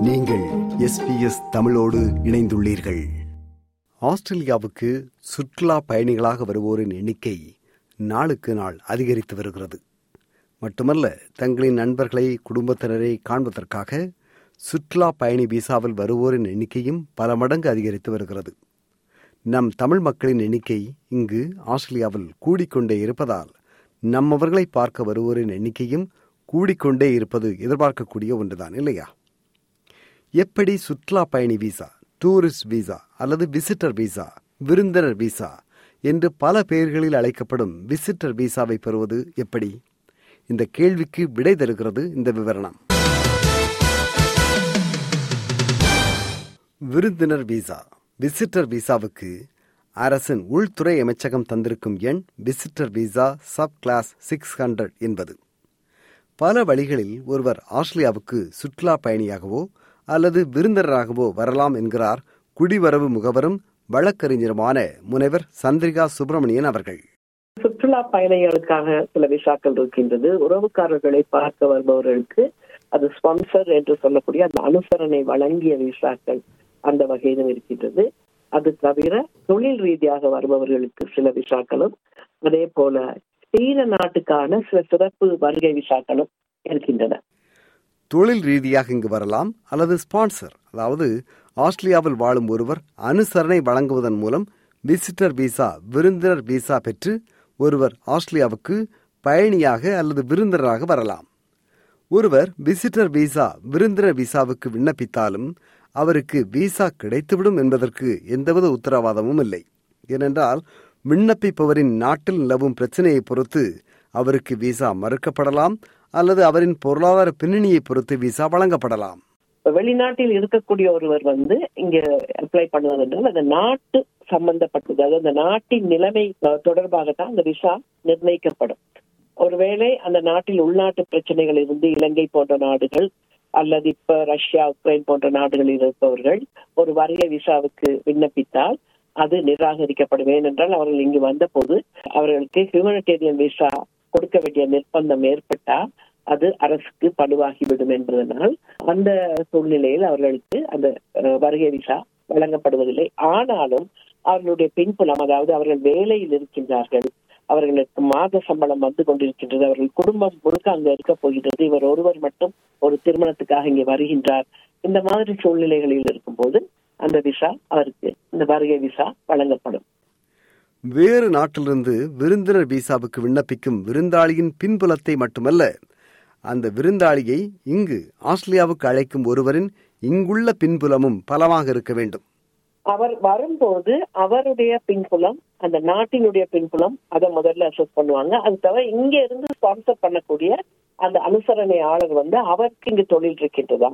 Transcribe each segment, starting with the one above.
நீங்கள் எஸ்பிஎஸ் தமிழோடு இணைந்துள்ளீர்கள். ஆஸ்திரேலியாவுக்கு சுற்றுலா பயணிகளாக வருவோரின் எண்ணிக்கை நாளுக்கு நாள் அதிகரித்து வருகிறது. மட்டுமல்ல தங்களின் நண்பர்களை குடும்பத்தினரை காண்பதற்காக சுற்றுலா பயணி விசாவில் வருவோரின் எண்ணிக்கையும் பல மடங்கு அதிகரித்து வருகிறது. நம் தமிழ் மக்களின் எண்ணிக்கை இங்கு ஆஸ்திரேலியாவில் கூடிக்கொண்டே இருப்பதால் நம்மவர்களை பார்க்க வருவோரின் எண்ணிக்கையும் கூடிக்கொண்டே இருப்பது எதிர்பார்க்கக்கூடிய ஒன்றுதான் இல்லையா? எப்படி சுற்றுலா பயணி விசா டூரிஸ்ட் விசா அல்லது விசிட்டர் விசா விருந்தினர் விசா என்று பல பெயர்களில் அழைக்கப்படும் விசிட்டர் விசாவை பெறுவது எப்படி? இந்த கேள்விக்கு விடை தருகிறது இந்த விவரணம். விருந்தினர் விசா விசிட்டர் விசாவுக்கு அரசின் உள்துறை அமைச்சகம் தந்திருக்கும் எண் visitor visa subclass six hundred என்பது. பல வழிகளில் ஒருவர் ஆஸ்திரேலியாவுக்கு சுற்றுலா பயணியாகவோ அல்லது விருந்தினராகவோ வரலாம் என்கிறார் குடிவரவு முகவரும் வழக்கறிஞருமான முனைவர் சந்திரிகா சுப்பிரமணியன் அவர்கள். சுற்றுலா பயணிகளுக்காக சில விசாக்கள் இருக்கின்றது. உறவுக்காரர்களை பார்க்க வருபவர்களுக்கு அது ஸ்பான்சர் என்று சொல்லக்கூடிய அந்த அனுசரணை வழங்கிய விசாக்கள் அந்த வகையிலும் இருக்கின்றது. அது தவிர தொழில் ரீதியாக வருபவர்களுக்கு சில விசாக்களும் அதே போல சீன நாட்டுக்கான சில சிறப்பு வருகை விசாக்களும் இருக்கின்றன. தொழில் ரீதியாக இங்கு வரலாம் அல்லது ஸ்பான்சர் அதாவது ஆஸ்திரேலியாவில் வாழும் ஒருவர் அனுசரணை வழங்குவதன் மூலம் விசிட்டர் விசா விருந்தினர் விசா பெற்று ஒருவர் ஆஸ்திரேலியாவுக்கு பயணியாக அல்லது விருந்தினராக வரலாம். ஒருவர் விசிட்டர் விசா விருந்தினர் விசாவுக்கு விண்ணப்பித்தாலும் அவருக்கு விசா கிடைத்துவிடும் என்பதற்கு எந்தவித உத்தரவாதமும் இல்லை. ஏனென்றால் விண்ணப்பிப்பவரின் நாட்டில் நிலவும் பிரச்சனையை பொறுத்து அவருக்கு விசா மறுக்கப்படலாம் அல்லது அவரின் பொருளாதார பின்னணியை பொறுத்து விசா வழங்கப்படலாம். வெளிநாட்டில் இருக்கக்கூடிய ஒருவர் வந்து இங்க அப்ளை பண்ணுவது என்றால் அந்த நாட்டு சம்பந்தப்பட்டது அதாவது அந்த நாட்டின் நிலைமை தொடர்பாகத்தான் அந்த விசா நிர்ணயிக்கப்படும். ஒருவேளை அந்த நாட்டில் உள்நாட்டு பிரச்சனைகள் இருந்து இலங்கை போன்ற நாடுகள் அல்லது இப்ப ரஷ்யா உக்ரைன் போன்ற நாடுகளில் இருப்பவர்கள் ஒரு வருகை விசாவுக்கு விண்ணப்பித்தால் அது நிராகரிக்கப்படும் ஏனென்றால் அவர்கள் இங்கு வந்த போது அவர்களுக்கு ஹியூமனிடேரியன் விசா கொடுக்க வேண்டிய நிர்பந்தம் ஏற்பட்டால் அது அரசுக்கு படுவாகிவிடும் என்பதனால் அந்த சூழ்நிலையில் அவர்களுக்கு அந்த வருகை விசா வழங்கப்படுவதில்லை. ஆனாலும் அவர்களுடைய பின்புலம் அதாவது அவர்கள் வேலையில் இருக்கின்றார்கள் அவர்களுக்கு மாத சம்பளம் வந்து கொண்டிருக்கின்றது அவர்கள் குடும்பம் முழுக்க அங்க இருக்க போகின்றது இவர் ஒருவர் மட்டும் ஒரு திருமணத்துக்காக இங்கே வருகின்றார் இந்த மாதிரி சூழ்நிலைகளில் இருக்கும்போது அந்த விசா அவருக்கு இந்த வருகை விசா வழங்கப்படும். வேறு நாட்டிலிருந்து விருந்தினர் விசாவுக்கு விண்ணப்பிக்கும் விருந்தாளியின் பின்புலத்தை மட்டுமல்ல அந்த விருந்தாளியை இங்கு ஆஸ்திரேலியாவுக்கு அழைக்கும் ஒருவரின் இங்குள்ள பின்புலமும் பலமாக இருக்க வேண்டும். அவர் வரும்போது அவருடைய பின்புலம் அந்த நாட்டினுடைய பின்புலம் அதை முதல்ல அசஸ் பண்ணுவாங்க. அது தவிர இங்க இருந்து ஸ்பான்சர் பண்ணக்கூடிய அந்த அனுசரணையாளர் வந்து அவருக்கு இங்கு தொழில் இருக்கின்றதா?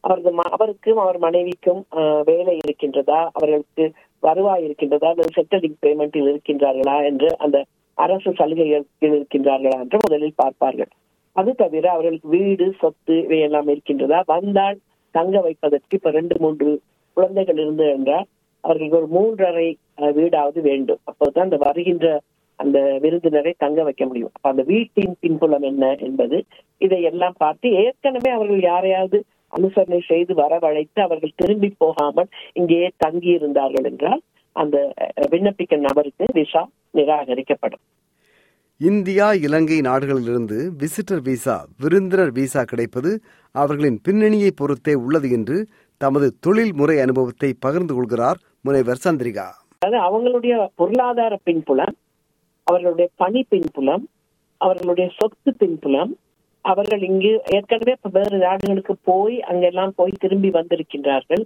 அவரது அவருக்கும் அவர் மனைவிக்கும் வேலை இருக்கின்றதா? அவர்களுக்கு வருவாய் இருக்கின்றதா அல்லது செட்டலிங் பேமெண்டில் இருக்கின்றார்களா என்று அந்த அரசு சலுகைகள் இருக்கின்றார்களா என்று முதலில் பார்ப்பார்கள். அது தவிர அவர்களுக்கு வீடு சொத்து இவையெல்லாம் இருக்கின்றதா? வந்தால் தங்க வைப்பதற்கு இப்ப ரெண்டு மூன்று குழந்தைகள் இருந்து என்றால் அவர்களுக்கு ஒரு மூன்றரை வீடாவது வேண்டும். அப்போதான் அந்த வருகின்ற அந்த விருந்தினரை தங்க வைக்க முடியும். அப்ப அந்த வீட்டின் பின்புலம் என்ன என்பது இதை எல்லாம் பார்த்து ஏற்கனவே அவர்கள் யாரையாவது அனுசரணை செய்து வரவழைத்து அவர்கள் திரும்பி போகாமல் இங்கேயே தங்கி இருந்தார்கள் என்றால் அந்த விண்ணப்பிக்க நபருக்கு விசா நிராகரிக்கப்படும். இந்தியா இலங்கை நாடுகளிலிருந்து விசிட்டர் விசா விருந்தினர் விசா கிடைப்பது அவர்களின் பின்னணியை பொறுத்தே உள்ளது என்று தமது தொழில் முறை அனுபவத்தை பகிர்ந்து கொள்கிறார் முனைவர் சந்திரிகா. அதாவது அவங்களுடைய பொருளாதார பின்புலம் அவர்களுடைய பணி பின்புலம் அவர்களுடைய சொத்து பின்புலம் அவர்கள் இங்கு ஏற்கனவே வேறு நாடுகளுக்கு போய் அங்கெல்லாம் போய் திரும்பி வந்திருக்கின்றார்கள்.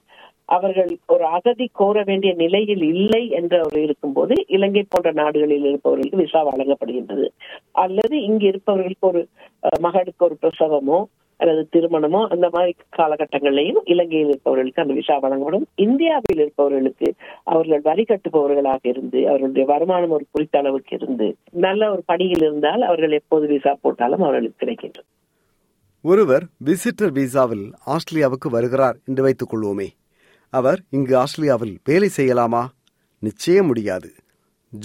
அவர்கள் ஒரு அகதி கோர வேண்டிய நிலையில் இல்லை என்ற அவர் இருக்கும்போது இலங்கை போன்ற நாடுகளில் இருப்பவர்களுக்கு விசா வழங்கப்படுகின்றது. அல்லது இங்கு இருப்பவர்களுக்கு ஒரு மகளுக்கு ஒரு பிரசவமோ அல்லது திருமணமோ அந்த மாதிரி காலகட்டங்களிலையும் இலங்கையில் இருப்பவர்களுக்கு அந்த விசா வழங்கப்படும். இந்தியாவில் இருப்பவர்களுக்கு அவர்கள் வரி கட்டுபவர்களாக இருந்து அவர்களுடைய வருமானம் ஒரு குறித்த அளவுக்கு இருந்து நல்ல ஒரு பணியில் இருந்தால் அவர்கள் எப்போது விசா போட்டாலும் அவர்களுக்கு கிடைக்கின்றது. ஒருவர் விசிட்டர் விசாவில் ஆஸ்திரேலியாவுக்கு வருகிறார் என்று வைத்துக் கொள்வோமே. அவர் இங்கு ஆஸ்திரேலியாவில் வேலை செய்யலாமா? நிச்சயம் முடியாது.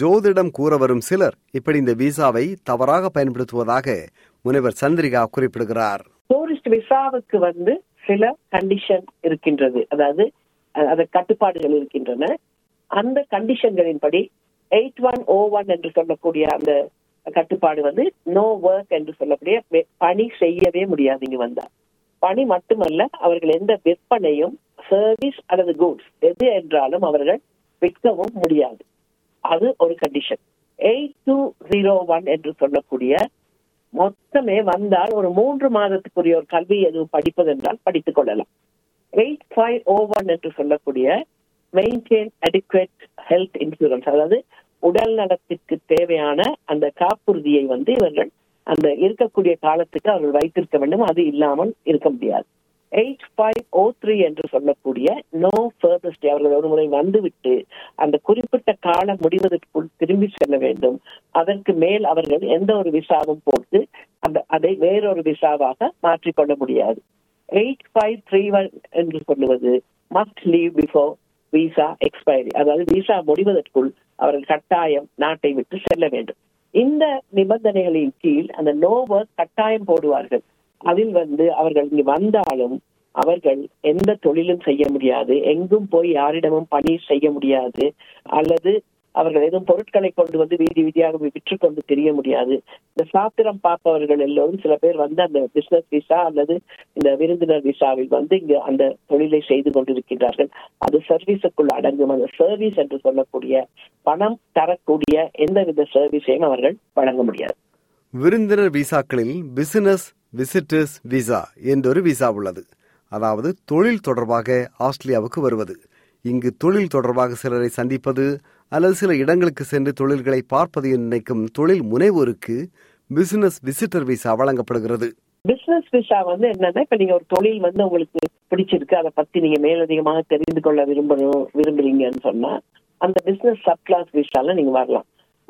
ஜோதிடம் கூற வரும் சிலர் இப்படி இந்த விசாவை தவறாக பயன்படுத்துவதாக முனைவர் சந்திரிகா குறிப்பிடுகிறார். டூரிஸ்ட் விசாவுக்கு வந்து சில கண்டிஷன் இருக்கின்றது. அதாவது அந்த கட்டுப்பாடுகள் இருக்கின்றன. அந்த கண்டிஷன்களின்படி எயிட் ஒன் ஓ ஒன் என்று சொல்லக்கூடிய அந்த கட்டுப்பாடு வந்து நோ ஒர்க் என்று சொல்லக்கூடிய பணி செய்யவே முடியாது இங்கு வந்தா பணி மட்டுமல்ல அவர்கள் எந்த விற்பனையும் சர்வீஸ் அல்லது குட்ஸ் எது என்றாலும் அவர்கள் விற்கவும் முடியாது. அது ஒரு condition eight two zero one என்று சொல்லக்கூடிய மொத்தமே வந்தால் ஒரு மூன்று மாதத்துக்குரிய ஒரு கல்வி எதுவும் படிப்பது என்றால் படித்துக் கொள்ளலாம். எயிட் ஃபைவ் ஓ ஒன் என்று சொல்லக்கூடிய மெயின்டைன் அடிக்குவேட் ஹெல்த் இன்சூரன்ஸ் அதாவது உடல் நலத்திற்கு தேவையான அந்த காப்புறுதியை வந்து இவர்கள் அந்த இருக்கக்கூடிய காலத்துக்கு அவர்கள் வைத்திருக்க வேண்டும். அது இல்லாமல் இருக்க முடியாது. எயிட் ஃபைவ் ஓ த்ரீ என்று சொல்லக்கூடிய நோ ஃபர்தர் அவர்கள் ஒரு முறை வந்துவிட்டு அந்த குறிப்பிட்ட காலம் முடிவதற்குள் திரும்பி செல்ல வேண்டும். அதற்கு மேல் அவர்கள் எந்த ஒரு விசாவும் போட்டு அந்த அதை வேறொரு விசாவாக மாற்றிக்கொள்ள முடியாது. எயிட் ஃபைவ் த்ரீ ஒன் என்று சொல்லுவது must leave before visa expiry அதாவது விசா முடிவதற்குள் அவர்கள் கட்டாயம் நாட்டை விட்டு செல்ல வேண்டும். இந்த நிபந்தனைகளின் கீழ் அந்த நோவர் கட்டாயம் போடுவார்கள். அதில் வந்து அவர்கள் இங்கு வந்தாலும் அவர்கள் எந்த தொழிலும் செய்ய முடியாது. எங்கும் போய் யாரிடமும் பணி செய்ய முடியாது. அல்லது அவர்கள் எதுவும் பொருட்களை கொண்டு வந்து வீதி வீதியாக விற்று கொண்டு தெரிய முடியாது. இந்த சாத்திரம் பார்ப்பவர்கள் எல்லோரும் சில பேர் வந்து அந்த பிசினஸ் விசா அல்லது இந்த விருந்தினர் விசாவில் வந்து இங்கு அந்த தொழிலை செய்து கொண்டிருக்கிறார்கள் அது சர்வீஸுக்குள் அடங்கும். அந்த சர்வீஸ் என்று சொல்லக்கூடிய பணம் தரக்கூடிய எந்தவித சர்வீஸையும் அவர்கள் வழங்க முடியாது. விருந்தினர் விசாக்களில் பிசினஸ் விசிட்டர்ஸ் விசா என்றொரு விசா உள்ளது. அதாவது தொழில் தொடர்பாக ஆஸ்திரேலியாவுக்கு வருவது. இங்கு தொழில் தொடர்பாக சிலரை சந்திப்பது அல்லது சில இடங்களுக்கு சென்று தொழில்களை பார்ப்பது என்று நினைக்கும் தொழில் முனைவோருக்கு பிசினஸ் விசிட்டர் விசா வழங்கப்படுகிறது. பிசினஸ் விசா வந்து என்னன்னா இப்ப நீங்க ஒரு தொழில் வந்து உங்களுக்கு பிடிச்சிருக்கு அதை பத்தி நீங்க மேலதிகமாக தெரிந்து கொள்ள விரும்பணும் விரும்புறீங்கன்னு சொன்னா அந்த பிசினஸ் சப் கிளாஸ் விசால நீங்க வரலாம்.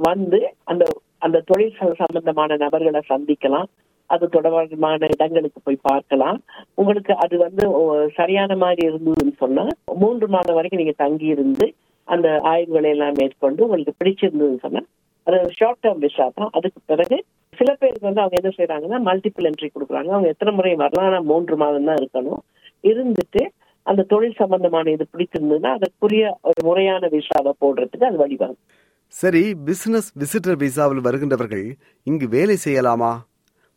வந்து அந்த அந்த தொழில் சம்பந்தமான நபர்களை சந்திக்கலாம். அது தொடர்பான இடங்களுக்கு போய் பார்க்கலாம். உங்களுக்கு அது வந்து சரியான மாதிரி இருந்ததுன்னு சொன்னா மூன்று மாதம் வரைக்கும் நீங்க தங்கி இருந்து அந்த ஆய்வுகளை எல்லாம் மேற்கொண்டு உங்களுக்கு பிடிச்சிருந்ததுன்னு சொன்னா அது ஷார்ட் டேர்ம் விசா தான். அதுக்கு பிறகு சில பேருக்கு வந்து அவங்க என்ன செய்யறாங்கன்னா மல்டிபிள் என்ட்ரி கொடுக்குறாங்க. அவங்க எத்தனை முறை வரலாம் ஆனா மூன்று மாதம் தான் இருக்கணும். இருந்துட்டு அந்த தொழில் சம்பந்தமான இது பிடிச்சிருந்ததுன்னா அதற்குரிய ஒரு முறையான விசாவை போடுறதுக்கு அது வழிவகுக்கும். சரி பிசினஸ் விசிட்டர் விசாவில் வருகின்றவர்கள் இங்கு வேலை செய்யலாமா?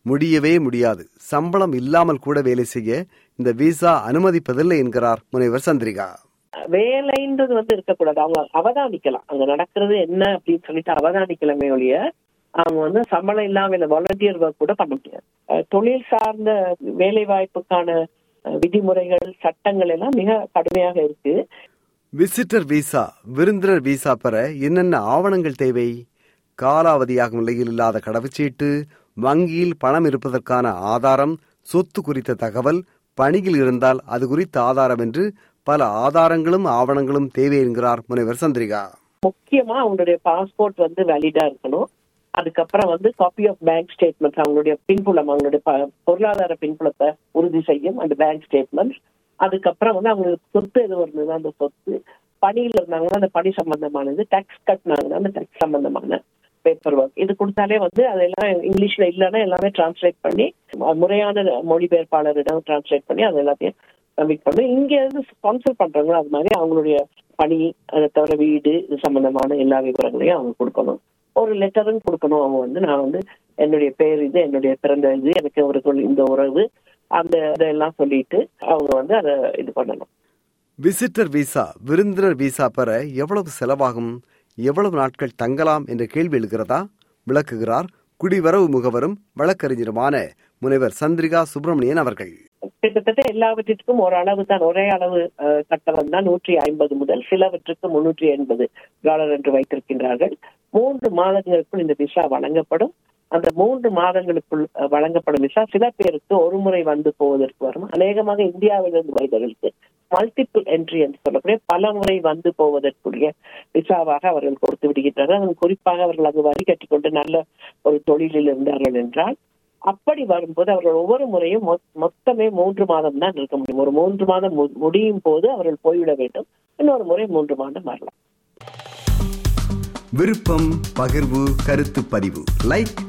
முடியவே முடியாது. சம்பளம் இல்லாமல் கூட வேலை செய்ய இந்த விசா அனுமதிப்பதில்லை என்கிறார் முனைவர் சந்திரிகா. வேலைன்றது வந்து இருக்கக்கூடாது. அவங்க அவதானிக்கலாம். அங்க நடக்கிறது என்ன அப்படின்னு சொல்லிட்டு அவதானிக்கலாமே ஒழிய அவங்க வந்து சம்பளம் இல்லாம இல்ல வாலண்டியர் ஒர்க் கூட பண்ண முடியாது. தொழில் சார்ந்த வேலை வாய்ப்புக்கான விதிமுறைகள் சட்டங்கள் எல்லாம் மிக கடுமையாக இருக்கு. விசிட்டர் விசா விருந்தினர் விசா பெற என்னென்ன ஆவணங்கள் தேவை? காலாவதியாகும் நிலையில் இல்லாத கடவுச்சீட்டு வங்கியில் பணம் இருப்பதற்கான ஆதாரம் சொத்து குறித்த தகவல் பணியில் இருந்தால் அது குறித்த ஆதாரம் என்று பல ஆதாரங்களும் ஆவணங்களும் தேவை என்கிறார் முனைவர் சந்திரிகா. முக்கியமா அவங்களுடைய பாஸ்போர்ட் வந்து வேலிடா இருக்கணும். அதுக்கப்புறம் வந்து காப்பி ஆஃப் பேங்க் ஸ்டேட்மெண்ட் அவங்களுடைய பின்புலம் அவங்களுடைய பொருளாதார பின்புலத்தை உறுதி செய்யும் அந்த பேங்க் ஸ்டேட்மெண்ட் அதுக்கப்புறம் வந்து அவங்களுக்கு சொத்து எதுவும் இருந்ததுன்னா அந்த சொத்து. பணியில் இருந்தாங்கன்னா அந்த பணி சம்பந்தமானது டேக்ஸ் கட்டினாங்கன்னா அந்த டேக்ஸ் சம்பந்தமான பேப்பர் ஒர்க் இது கொடுத்தாலே வந்து அதெல்லாம் இங்கிலீஷ்ல இல்லைன்னா எல்லாமே டிரான்ஸ்லேட் பண்ணி முறையான மொழிபெயர்ப்பாளரிடம் டிரான்ஸ்லேட் பண்ணி அது எல்லாத்தையும் சப்மிட் பண்ணும் இங்க இருந்து ஸ்பான்சர் பண்றாங்களோ அது மாதிரி அவங்களுடைய பணி அதை தவிர வீடு இது சம்பந்தமான எல்லா விவரங்களையும் அவங்க கொடுக்கணும். ஒரு லெட்டரும் கொடுக்கணும் அவங்க வந்து. நான் வந்து என்னுடைய பேர் இது என்னுடைய பிறந்த இது எனக்கு ஒரு இந்த உறவு அந்த இதெல்லாம் சொல்லிட்டு அவங்க வந்து அதை இது பண்ணணும். விசிட்டர் விசா விருந்தினர் விசா பெற எவ்வளவு செலவாகும்? எவ்வளவு நாட்கள் தங்கலாம் என்ற கேள்வி எழுகிறதா? விளக்குகிறார் குடிவரவு முகவரும் வழக்கறிஞருமான முனைவர் சந்திரிகா சுப்பிரமணியன் அவர்கள். கிட்டத்தட்ட எல்லாவற்றிற்கும் ஒரு அளவு தான் ஒரே அளவு கட்டணம் தான் நூற்றி ஐம்பது முதல் சிலவற்றுக்கு முன்னூற்றி எண்பது டாலர் என்று வைத்திருக்கின்றார்கள். மூன்று மாதங்களுக்குள் இந்த விசா வழங்கப்படும். அந்த மூன்று மாதங்களுக்குள் வழங்கப்படும் விசா சில பேருக்கு ஒரு முறை வந்து போவதற்கு வரும். அநேகமாக இந்தியாவிலிருந்து வருபவர்களுக்கு மல்டிபிள் என்ட்ரி என்று சொல்லக்கூடிய பல முறை வந்து போவதற்குரிய விசாவாக அவர்கள் கொடுத்து விடுகின்றனர். குறிப்பாக அவர்கள் அங்கு வரி கட்டிக்கொண்டு நல்ல ஒரு தொழிலில் இருந்தார்கள் என்றால் அப்படி வரும்போது அவர்கள் ஒவ்வொரு முறையும் மொ- மொத்தமே மூன்று மாதம் தான் இருக்க முடியும். ஒரு மூன்று மாதம் மு- முடியும் போது அவர்கள் போய்விட வேண்டும். இன்னொரு முறை மூன்று மாதம் வரலாம். விருப்பம் பகிர்வு கருத்து பதிவு. லைக்